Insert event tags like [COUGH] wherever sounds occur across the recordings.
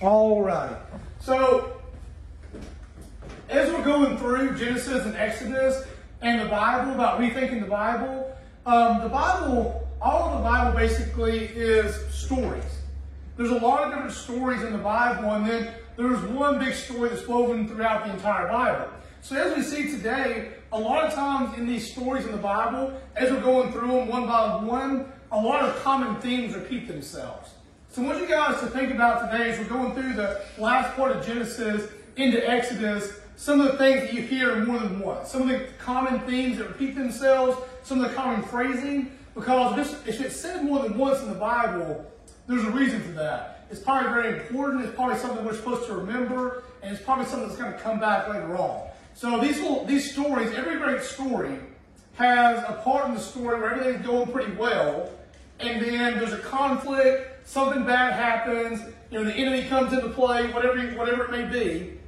All right. So, as we're going through Genesis and Exodus and the Bible, about rethinking the Bible, um, the Bible, all of the Bible basically is stories. There's a lot of different stories in the Bible, and then there's one big story that's woven throughout the entire Bible. So as we see today, a lot of times in these stories in the Bible, as we're going through them one by one, a lot of common themes repeat themselves. So I want you guys to think about today as we're going through the last part of Genesis into Exodus, some of the things that you hear more than once, some of the common themes that repeat themselves, some of the common phrasing, because if it's said more than once in the Bible, there's a reason for that. It's probably very important. It's probably something we're supposed to remember, and it's probably something that's going to come back later on. So these little, these stories, every great story has a part in the story where everything's going pretty well, and then there's a conflict, something bad happens, you know, the enemy comes into play, whatever whatever it may be,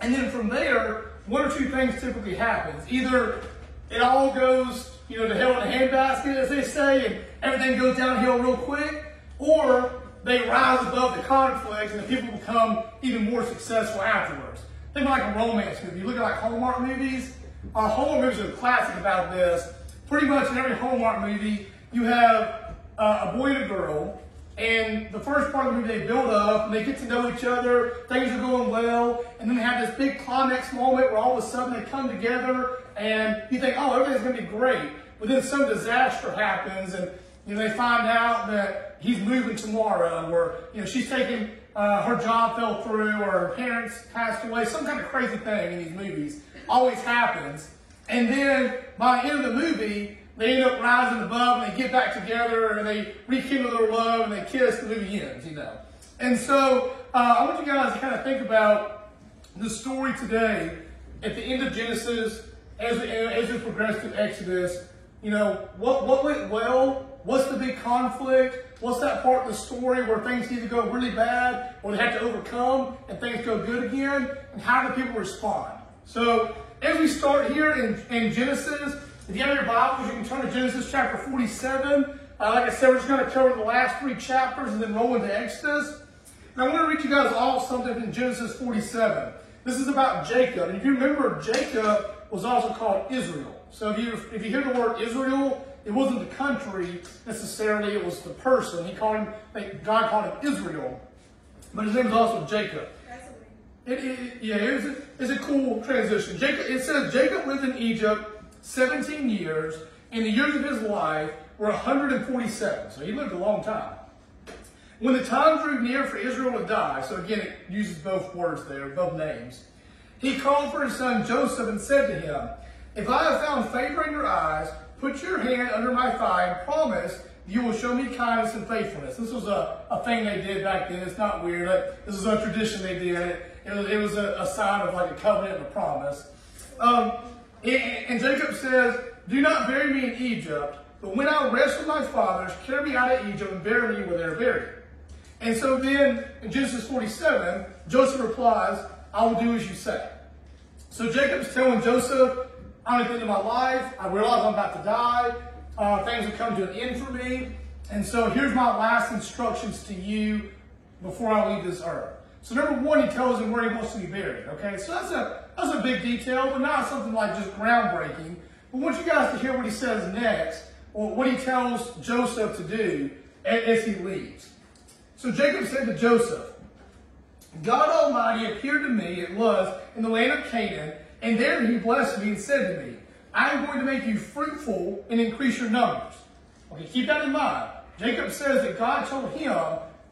and then from there, one or two things typically happens. Either it all goes, you know, to hell in a handbasket, as they say, and everything goes downhill real quick, or they rise above the conflict and the people become even more successful afterwards. Think like a romance movie. You look at like Hallmark movies. Uh, Hallmark movies are classic about this. Pretty much in every Hallmark movie, you have uh, a boy and a girl, and the first part of the movie they build up and they get to know each other, things are going well, and then they have this big climax moment where all of a sudden they come together and you think, oh, everything's gonna be great. But then some disaster happens and you know they find out that he's moving tomorrow, or you know she's taking uh, her job fell through, or her parents passed away. Some kind of crazy thing in these movies always happens, and then by the end of the movie, they end up rising above, and they get back together, and they rekindle their love, and they kiss. The movie ends, you know. And so uh, I want you guys to kind of think about the story today at the end of Genesis, as we, as we progress through Exodus. You know what what went well What's the big conflict? What's that part of the story where things either go really bad or they have to overcome and things go good again? And how do people respond? So, as we start here in, in Genesis, if you have your Bibles, you can turn to Genesis chapter 47. Uh, like I said, we're just going to cover the last three chapters and then roll into Exodus. And I want to read you guys all something in Genesis 47. This is about Jacob. And if you remember, Jacob was also called Israel. So if you, if you hear the word Israel, it wasn't the country necessarily, it was the person. He called him, God called him Israel, but his name was also Jacob. It, it, yeah, it's a, it's a cool transition. Jacob, it says Jacob lived in Egypt 17 years, and the years of his life were 147. So he lived a long time. When the time drew near for Israel to die, so again, it uses both words there, both names, he called for his son Joseph and said to him, If I have found favor in your eyes, Put your hand under my thigh and promise you will show me kindness and faithfulness. This was a, a thing they did back then. It's not weird. This is a tradition they did. It, it was, it was a, a, sign of like a covenant and a promise. Um, and, Jacob says, Do not bury me in Egypt, but when I rest with my fathers, carry me out of Egypt and bury me where they're buried. And so then in Genesis 47, Joseph replies, I will do as you say. So Jacob's telling Joseph, I'm at the end of my life. I realize I'm about to die. Uh, things have come to an end for me. And so here's my last instructions to you before I leave this earth. So number one, he tells him where he wants to be buried. Okay, so that's a that's a big detail, but not something like just groundbreaking. But I want you guys to hear what he says next, or what he tells Joseph to do as he leaves. So Jacob said to Joseph, God Almighty appeared to me at Luz in the land of Canaan and there he blessed me and said to me, I am going to make you fruitful and increase your numbers. Okay, keep that in mind. Jacob says that God told him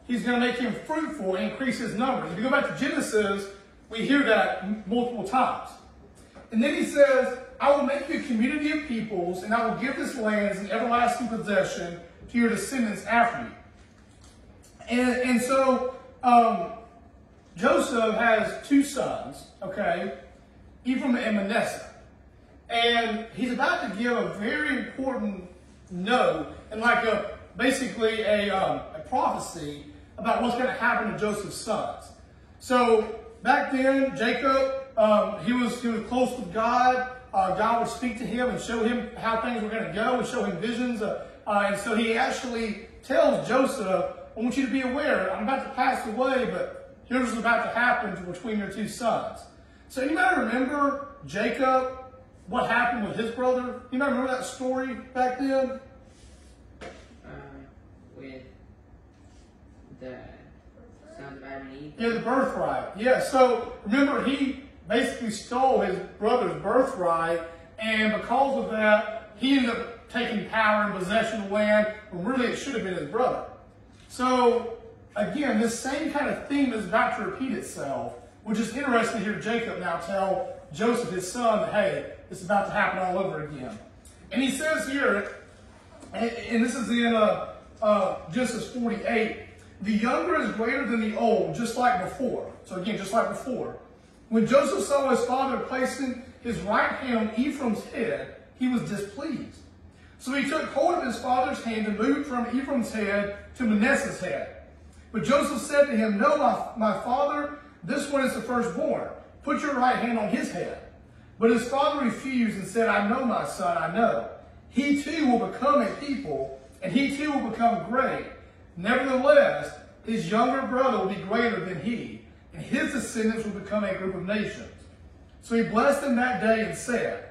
he's going to make him fruitful increase his numbers. If you go back to Genesis, we hear that multiple times. And then he says, I will make you a community of peoples, and I will give this land as an everlasting possession to your descendants after you. And, and so um, Joseph has two sons, okay? Ephraim and Manasseh. And he's about to give a very important no, and like a basically a, um, a prophecy about what's going to happen to Joseph's sons. So back then, Jacob, um, he was he was close with God. Uh, God would speak to him and show him how things were going to go and show him visions. Uh, uh, and so he actually tells Joseph, I want you to be aware, I'm about to pass away, but here's what's about to happen between your two sons. So you might remember Jacob, what happened with his brother? You might remember that story back then? Uh, with the of. Yeah, the birthright. Yeah, so remember he basically stole his brother's birthright, and because of that, he ended up taking power and possession of land when really it should have been his brother. So again, this same kind of theme is about to repeat itself, which is interesting to hear Jacob now tell Joseph, his son, hey, it's about to happen all over again. And he says here, and, and this is in uh, uh, Genesis 48, the younger is greater than the old, just like before. So again, just like before. When Joseph saw his father placing his right hand on Ephraim's head, he was displeased. So he took hold of his father's hand and moved from Ephraim's head to Manasseh's head. But Joseph said to him, No, my, my father, this one is the firstborn. Put your right hand on his head. But his father refused and said, I know, my son, I know. He too will become a people, and he too will become great. Nevertheless, his younger brother will be greater than he, and his descendants will become a group of nations. So he blessed them that day and said,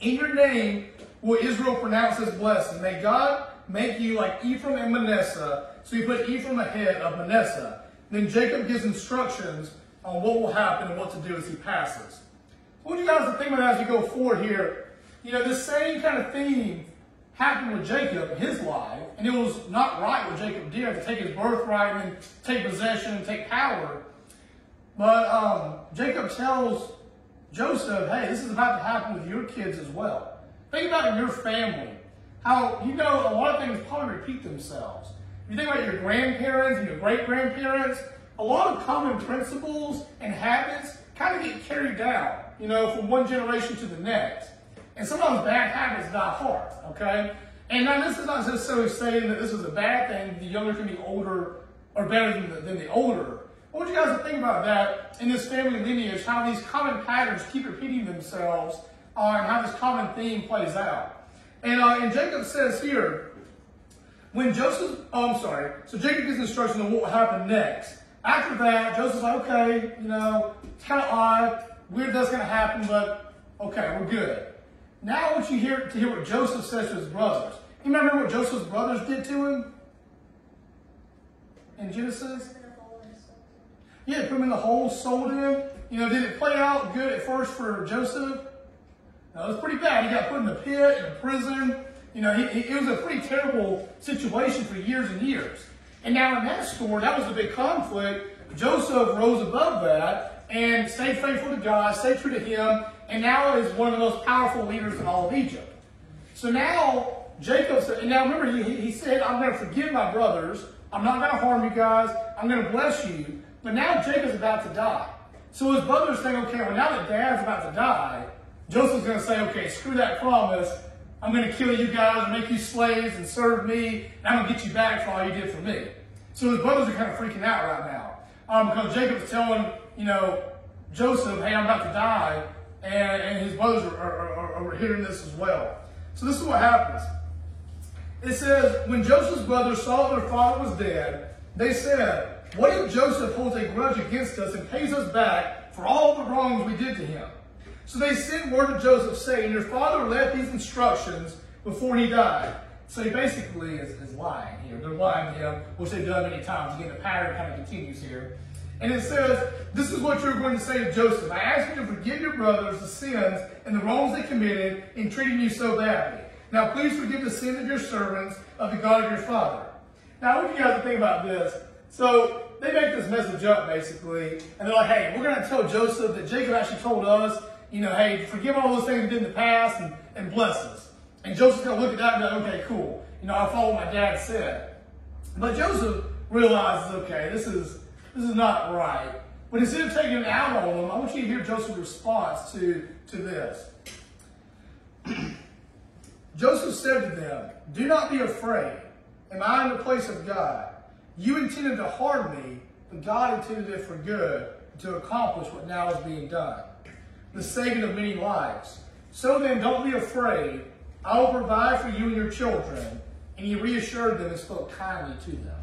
In your name will Israel pronounce his blessing. May God make you like Ephraim and Manasseh. So he put Ephraim ahead of Manasseh. Then Jacob gives instructions on what will happen and what to do as he passes. What do you guys think about as you go forward here? You know, this same kind of theme happened with Jacob in his life, and it was not right what Jacob did to take his birthright and take possession and take power. But um, Jacob tells Joseph, hey, this is about to happen with your kids as well. Think about your family. How, you know, a lot of things probably repeat themselves. You think about your grandparents and your great grandparents, a lot of common principles and habits kind of get carried down, you know, from one generation to the next. And sometimes bad habits die hard, okay? And now this is not necessarily saying that this is a bad thing, the younger can be older or better than the, than the older. What would you guys think about that in this family lineage, how these common patterns keep repeating themselves uh, and how this common theme plays out? And, uh, and Jacob says here, when Joseph, oh, I'm sorry, so Jacob gives instructions on what will happen next. After that, Joseph's like, okay, you know, it's kind of odd, weird that's going to happen, but okay, we're good. Now I want you hear, to hear what Joseph says to his brothers. You remember what Joseph's brothers did to him in Genesis? Yeah, put him in the hole, sold him. You know, did it play out good at first for Joseph? No, it was pretty bad. He got put in the pit, in prison. You know, he, he, it was a pretty terrible situation for years and years. And now in that story, that was a big conflict. Joseph rose above that and stayed faithful to God, stayed true to Him, and now is one of the most powerful leaders in all of Egypt. So now Jacob said, and now remember, he, he said, I'm going to forgive my brothers. I'm not going to harm you guys. I'm going to bless you. But now Jacob's about to die. So his brothers think, okay, well, now that dad's about to die, Joseph's going to say, okay, screw that promise. I'm going to kill you guys and make you slaves and serve me, and I'm going to get you back for all you did for me. So his brothers are kind of freaking out right now. Um, because Jacob's telling, you know, Joseph, hey, I'm about to die, and, and his brothers are, are, are, are hearing this as well. So this is what happens. It says, when Joseph's brothers saw that their father was dead, they said, what if Joseph holds a grudge against us and pays us back for all the wrongs we did to him? So they sent word to Joseph saying, Your father left these instructions before he died. So he basically is, is lying here. They're lying to him, which they've done many times. Again, the pattern kind of continues here. And it says, This is what you're going to say to Joseph. I ask you to forgive your brothers the sins and the wrongs they committed in treating you so badly. Now please forgive the sins of your servants of the God of your father. Now I want you guys to think about this. So they make this message up basically, and they're like, hey, we're going to tell Joseph that Jacob actually told us, you know, hey, forgive all those things we did in the past and, and bless us. And Joseph's to look at that and go, okay, cool. You know, I follow what my dad said. But Joseph realizes, okay, this is this is not right. But instead of taking it out on them, I want you to hear Joseph's response to, to this. [CLEARS THROAT] Joseph said to them, Do not be afraid. Am I in the place of God? You intended to harm me, but God intended it for good to accomplish what now is being done the saving of many lives. So then, don't be afraid. I will provide for you and your children. And he reassured them and spoke kindly to them.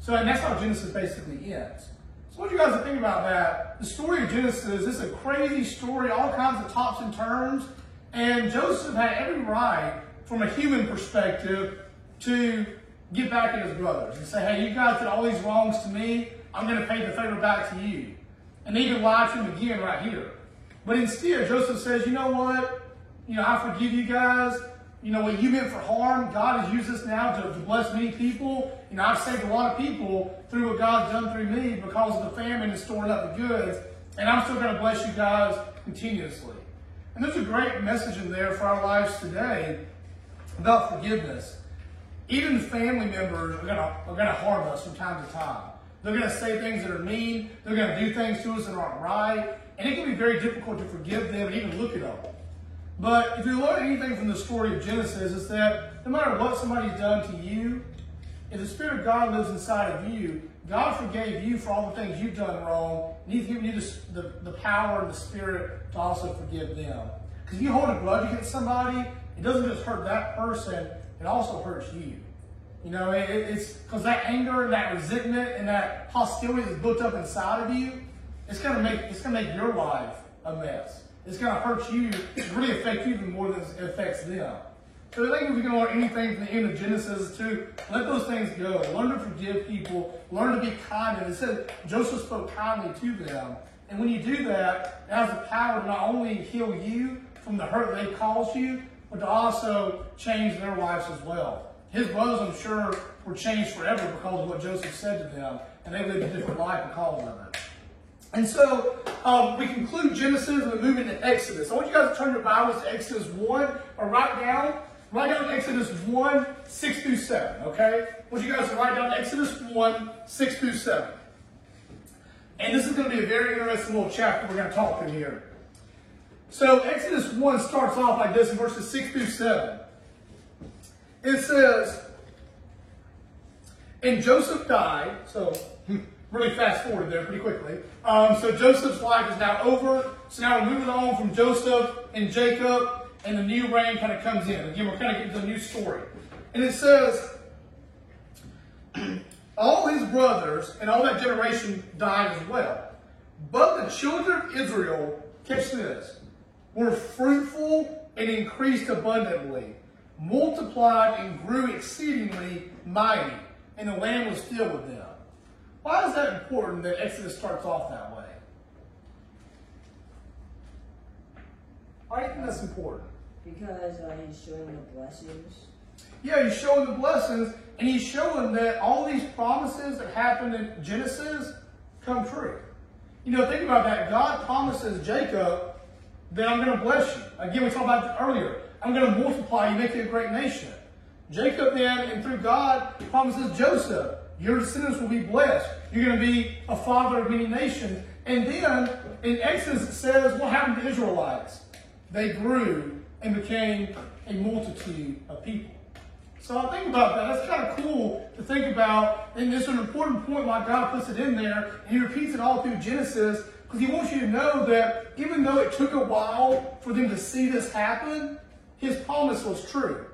So, and that's how Genesis basically ends. So, what do you guys think about that? The story of Genesis is a crazy story, all kinds of tops and turns. And Joseph had every right, from a human perspective, to get back at his brothers and say, hey, you guys did all these wrongs to me. I'm going to pay the favor back to you. And even lie to him again right here. But instead, Joseph says, you know what? You know, I forgive you guys. You know, what you meant for harm, God has used this now to, to bless many people. You know, I've saved a lot of people through what God's done through me because of the famine and storing up the goods. And I'm still going to bless you guys continuously. And there's a great message in there for our lives today about forgiveness. Even family members are gonna are gonna harm us from time to time. They're gonna say things that are mean. They're gonna do things to us that aren't right, and it can be very difficult to forgive them and even look at them. But if you learn anything from the story of Genesis, it's that no matter what somebody's done to you, if the Spirit of God lives inside of you, God forgave you for all the things you've done wrong, and He's given you the, the, the power and the Spirit to also forgive them. Because if you hold a grudge against somebody, it doesn't just hurt that person, it also hurts you. You know, it, it's because that anger and that resentment and that hostility that's built up inside of you, it's gonna make it's gonna make your life a mess. It's gonna hurt you. It really affect you even more than it affects them. So I think if we can learn anything from the end of Genesis to let those things go. Learn to forgive people. Learn to be kind. And it said Joseph spoke kindly to them. And when you do that, it has the power to not only heal you from the hurt they caused you, but to also change their lives as well. His brothers, I'm sure, were changed forever because of what Joseph said to them, and they lived a different life because of it. And so um, we conclude Genesis and we move into Exodus. I want you guys to turn your Bibles to Exodus 1 or write down, write down Exodus 1, 6 through 7, okay? I want you guys to write down Exodus 1, 6 through 7. And this is going to be a very interesting little chapter we're going to talk through here. So Exodus 1 starts off like this in verses 6 through 7. It says, And Joseph died, so really fast forward there pretty quickly. Um, so Joseph's life is now over. So now we're moving on from Joseph and Jacob, and the new reign kind of comes in. Again, we're kind of getting to a new story. And it says, [CLEARS THROAT] all his brothers and all that generation died as well. But the children of Israel, catch this, were fruitful and increased abundantly, multiplied and grew exceedingly mighty, and the land was filled with them. Why is that important that Exodus starts off that way? Why do you think that's important? Because uh, he's showing the blessings. Yeah, he's showing the blessings, and he's showing that all these promises that happened in Genesis come true. You know, think about that. God promises Jacob that I'm going to bless you. Again, we talked about it earlier. I'm going to multiply you, make you a great nation. Jacob then, and through God, promises Joseph, your descendants will be blessed. You're going to be a father of many nations. And then in Exodus it says what happened to Israelites? They grew and became a multitude of people. So I think about that. That's kind of cool to think about. And it's an important point why God puts it in there. And he repeats it all through Genesis because he wants you to know that even though it took a while for them to see this happen, his promise was true.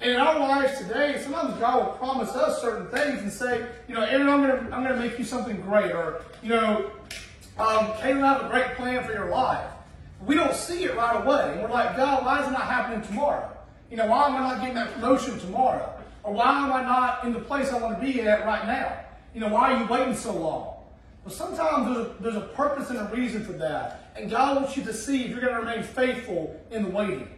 And in our lives today, sometimes God will promise us certain things and say, you know, Aaron, I'm going to I'm gonna make you something great. Or, you know, um, Caleb, I have a great plan for your life. We don't see it right away. And we're like, God, why is it not happening tomorrow? You know, why am I not getting that promotion tomorrow? Or why am I not in the place I want to be at right now? You know, why are you waiting so long? But sometimes there's a, there's a purpose and a reason for that. And God wants you to see if you're going to remain faithful in the waiting.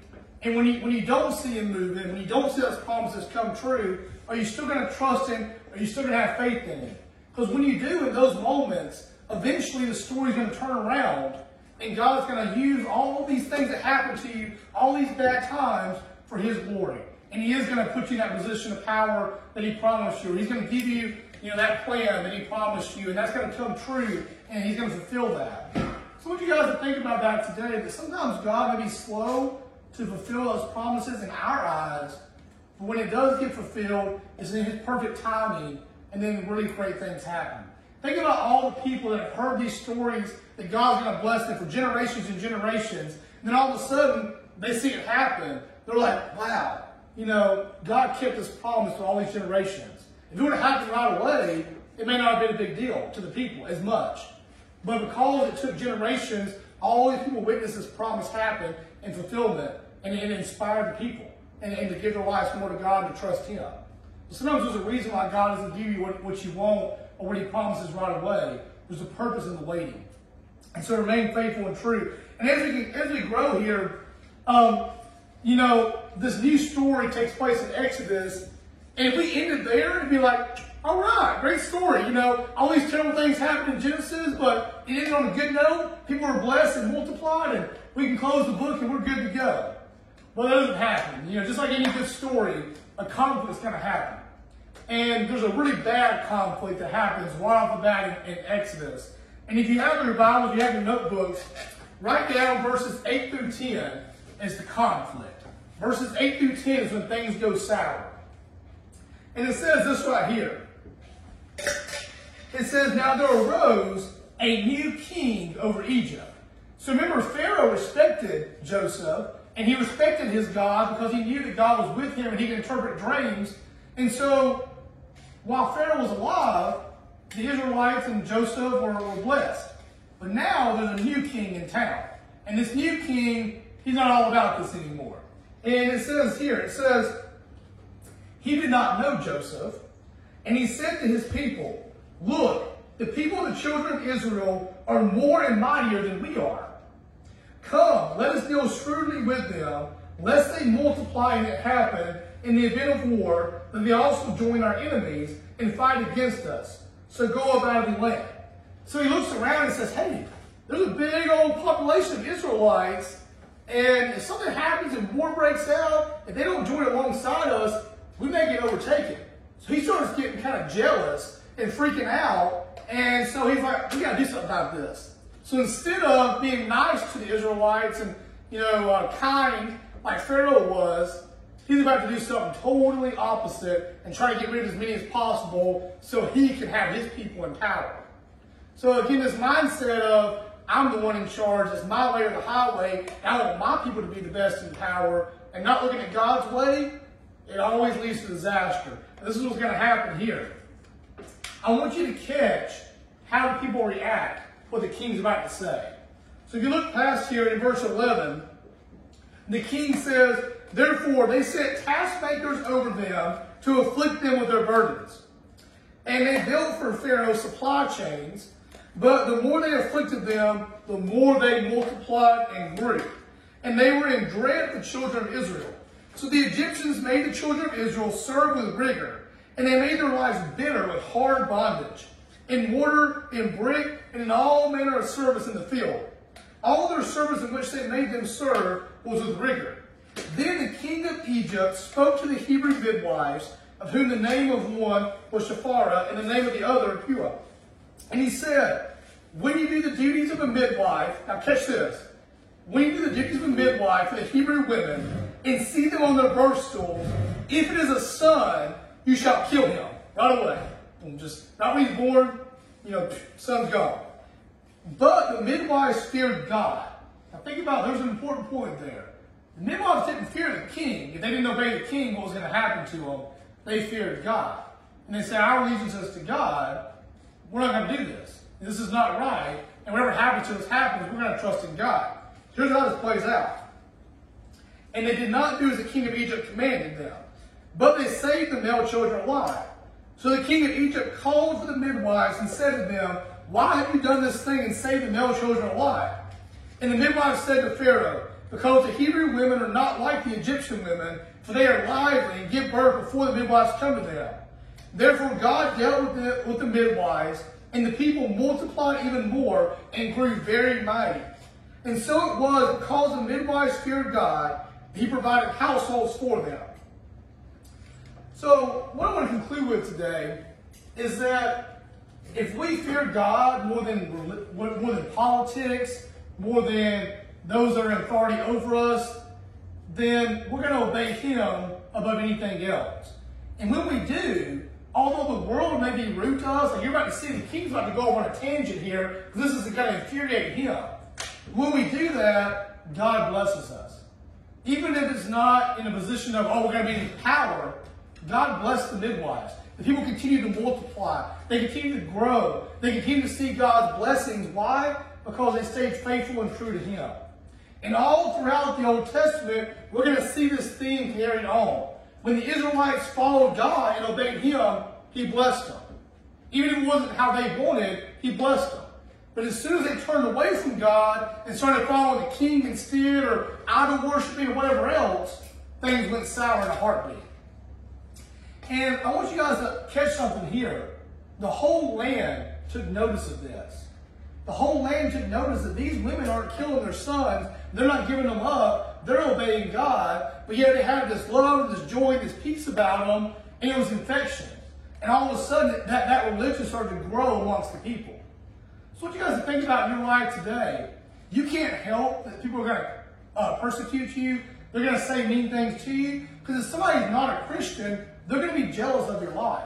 And when you, when you don't see Him moving, when you don't see those promises come true, are you still going to trust Him? Are you still going to have faith in Him? Because when you do in those moments, eventually the story's going to turn around and God's going to use all these things that happen to you, all these bad times, for His glory. And He is going to put you in that position of power that He promised you. He's going to give you, you know, that plan that He promised you, and that's going to come true, and He's going to fulfill that. So I want you guys to think about that today, that sometimes God may be slow to fulfill those promises in our eyes, but when it does get fulfilled, it's in His perfect timing, and then really great things happen. Think about all the people that have heard these stories that God's going to bless them for generations and generations. And then all of a sudden, they see it happen. They're like, wow, you know, God kept his promise to all these generations. If it would have happened right away, it may not have been a big deal to the people as much. But because it took generations, all these people witnessed this promise happen and fulfillment, and it inspired the people and, and to give their lives more to God and to trust Him. Sometimes there's a reason why God doesn't give you what, what you want or what He promises right away. There's a purpose in the waiting. And so remain faithful and true. And as we, as we grow here, um, you know, this new story takes place in Exodus. And if we ended there, it'd be like, all right, great story. You know, all these terrible things happened in Genesis, but it ended on a good note. People were blessed and multiplied, and we can close the book and we're good to go. Well, that doesn't happen. You know, just like any good story, a conflict's going to happen. And there's a really bad conflict that happens right off the bat in, in Exodus. And if you have your Bible, if you have your notebooks, write down verses 8 through 10 as the conflict. Verses 8 through 10 is when things go sour. And it says this right here. It says, Now there arose a new king over Egypt. So remember, Pharaoh respected Joseph, and he respected his God because he knew that God was with him and he could interpret dreams. And so, while Pharaoh was alive, the Israelites and Joseph were, were blessed. But now there's a new king in town. And this new king, he's not all about this anymore. And it says here, it says, he did not know Joseph, and he said to his people, Look, the people of the children of Israel are more and mightier than we are. Come, let us deal shrewdly with them, lest they multiply and it happen in the event of war, that they also join our enemies and fight against us. So go about the land. So he looks around and says, Hey, there's a big old population of Israelites, and if something happens and war breaks out, if they don't join alongside us, we may get overtaken. So he starts getting kind of jealous and freaking out. And so he's like, we got to do something about this. So instead of being nice to the Israelites and, you know, uh, kind like Pharaoh was, he's about to do something totally opposite and try to get rid of as many as possible so he can have his people in power. So again, this mindset of I'm the one in charge, it's my way or the highway, and I want my people to be the best in power, and not looking at God's way, it always leads to disaster. This is what's going to happen here. I want you to catch how people react, what the king's about to say. So if you look past here in verse 11, the king says, Therefore they sent taskmasters over them to afflict them with their burdens. And they built for Pharaoh supply chains, but the more they afflicted them, the more they multiplied and grew. And they were in dread of the children of Israel. So the Egyptians made the children of Israel serve with rigor, and they made their lives bitter with hard bondage, in mortar, in brick, and in all manner of service in the field. All their service in which they made them serve was with rigor. Then the king of Egypt spoke to the Hebrew midwives, of whom the name of one was Shiphrah, and the name of the other Puah. And he said, When you do the duties of a midwife, now catch this, when you do the duties of a midwife for the Hebrew women, and see them on their birth stools, if it is a son, you shall kill him right away. And just not when he's born, you know, son's gone. But the midwives feared God. Now think about there's an important point there. The midwives didn't fear the king. If they didn't obey the king, what was going to happen to them? They feared God. And they said, Our allegiance is to God. We're not going to do this. This is not right. And whatever happens to us happens. We're going to trust in God. Here's how this plays out. And they did not do as the king of Egypt commanded them, but they saved the male children alive. So the king of Egypt called for the midwives and said to them, Why have you done this thing and saved the male children alive? And the midwives said to Pharaoh, Because the Hebrew women are not like the Egyptian women, for they are lively and give birth before the midwives come to them. Therefore God dealt with the, with the midwives, and the people multiplied even more and grew very mighty. And so it was because the midwives feared God he provided households for them. So, what I want to conclude with today is that if we fear God more than more than politics, more than those that are in authority over us, then we're going to obey Him above anything else. And when we do, although the world may be rude to us, and you're about to see the king's about to go on a tangent here, because this is going to infuriate him. When we do that, God blesses us. Even if it's not in a position of, oh, we're going to be in power, God bless the midwives. The people continue to multiply. They continue to grow. They continue to see God's blessings. Why? Because they stayed faithful and true to Him. And all throughout the Old Testament, we're going to see this theme carried on. When the Israelites followed God and obeyed Him, He blessed them. Even if it wasn't how they wanted, He blessed them. But as soon as they turned away from God and started following the king instead or idol worshiping or whatever else, things went sour in a heartbeat. And I want you guys to catch something here. The whole land took notice of this. The whole land took notice that these women aren't killing their sons. They're not giving them up. They're obeying God. But yet they have this love, this joy, this peace about them, and it was infection. And all of a sudden, that, that religion started to grow amongst the people. So what you guys think about in your life today, you can't help that people are going to uh, persecute you. They're going to say mean things to you. Because if somebody's not a Christian, they're going to be jealous of your life.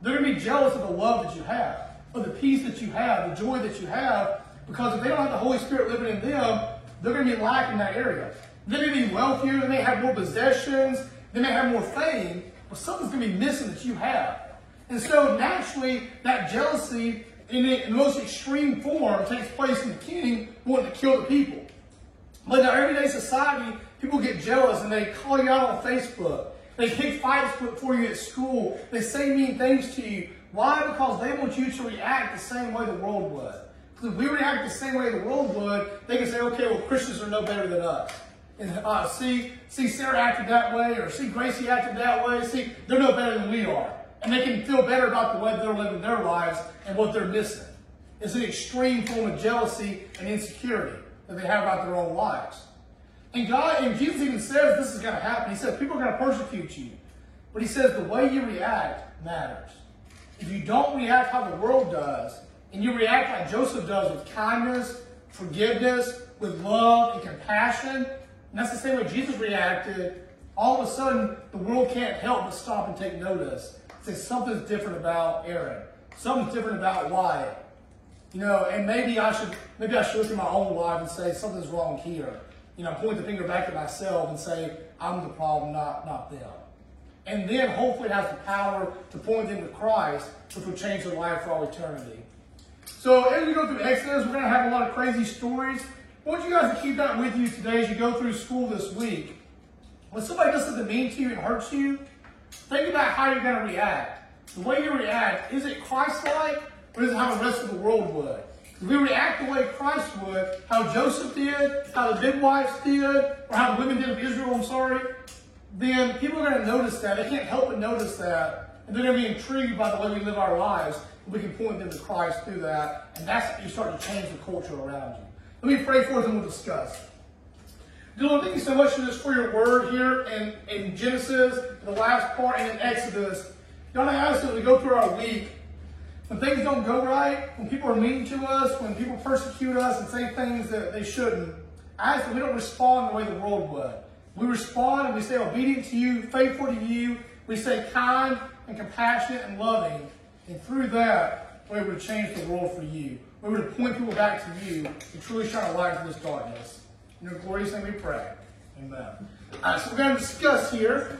They're going to be jealous of the love that you have, of the peace that you have, the joy that you have. Because if they don't have the Holy Spirit living in them, they're going to be lacking that area. They may be wealthier, they may have more possessions, they may have more fame, but something's going to be missing that you have. And so naturally, that jealousy in the most extreme form takes place in the king wanting to kill the people. But in our everyday society, people get jealous and they call you out on Facebook. They pick fights for you at school. They say mean things to you. Why? Because they want you to react the same way the world would. Because if we react the same way the world would, they can say, okay, well, Christians are no better than us. And uh, see, see, Sarah acted that way, or see, Gracie acted that way. See, they're no better than we are and they can feel better about the way they're living their lives and what they're missing. It's an extreme form of jealousy and insecurity that they have about their own lives. And God, and Jesus even says this is going to happen. He says people are going to persecute you. But he says the way you react matters. If you don't react how the world does, and you react like Joseph does with kindness, forgiveness, with love and compassion, and that's the same way Jesus reacted, all of a sudden the world can't help but stop and take notice say something's different about Aaron. Something's different about Wyatt. You know, and maybe I should maybe I should look at my own life and say something's wrong here. You know, point the finger back at myself and say I'm the problem, not not them. And then hopefully it has the power to point them to Christ, which will change their life for all eternity. So as we go through Exodus, we're going to have a lot of crazy stories. I want you guys to keep that with you today as you go through school this week. When somebody does something mean to you and hurts you, Think about how you're going to react. The way you react, is it Christ-like or is it how the rest of the world would? If we react the way Christ would, how Joseph did, how the midwives did, or how the women did of Israel, I'm sorry, then people are going to notice that. They can't help but notice that. And they're going to be intrigued by the way we live our lives. And we can point them to Christ through that. And that's you start to change the culture around you. Let me pray for and we'll discuss. Lord, thank you so much for this for your word here in, in Genesis, the last part, and in Exodus. God, I ask as we go through our week, when things don't go right, when people are mean to us, when people persecute us and say things that they shouldn't, ask that we don't respond the way the world would. We respond and we stay obedient to you, faithful to you. We stay kind and compassionate and loving. And through that, we're able to change the world for you. We're able to point people back to you and truly shine a light in this darkness. In your glorious name we pray. Amen. So we're going to discuss here.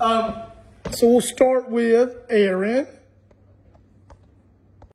Um, so we'll start with Aaron.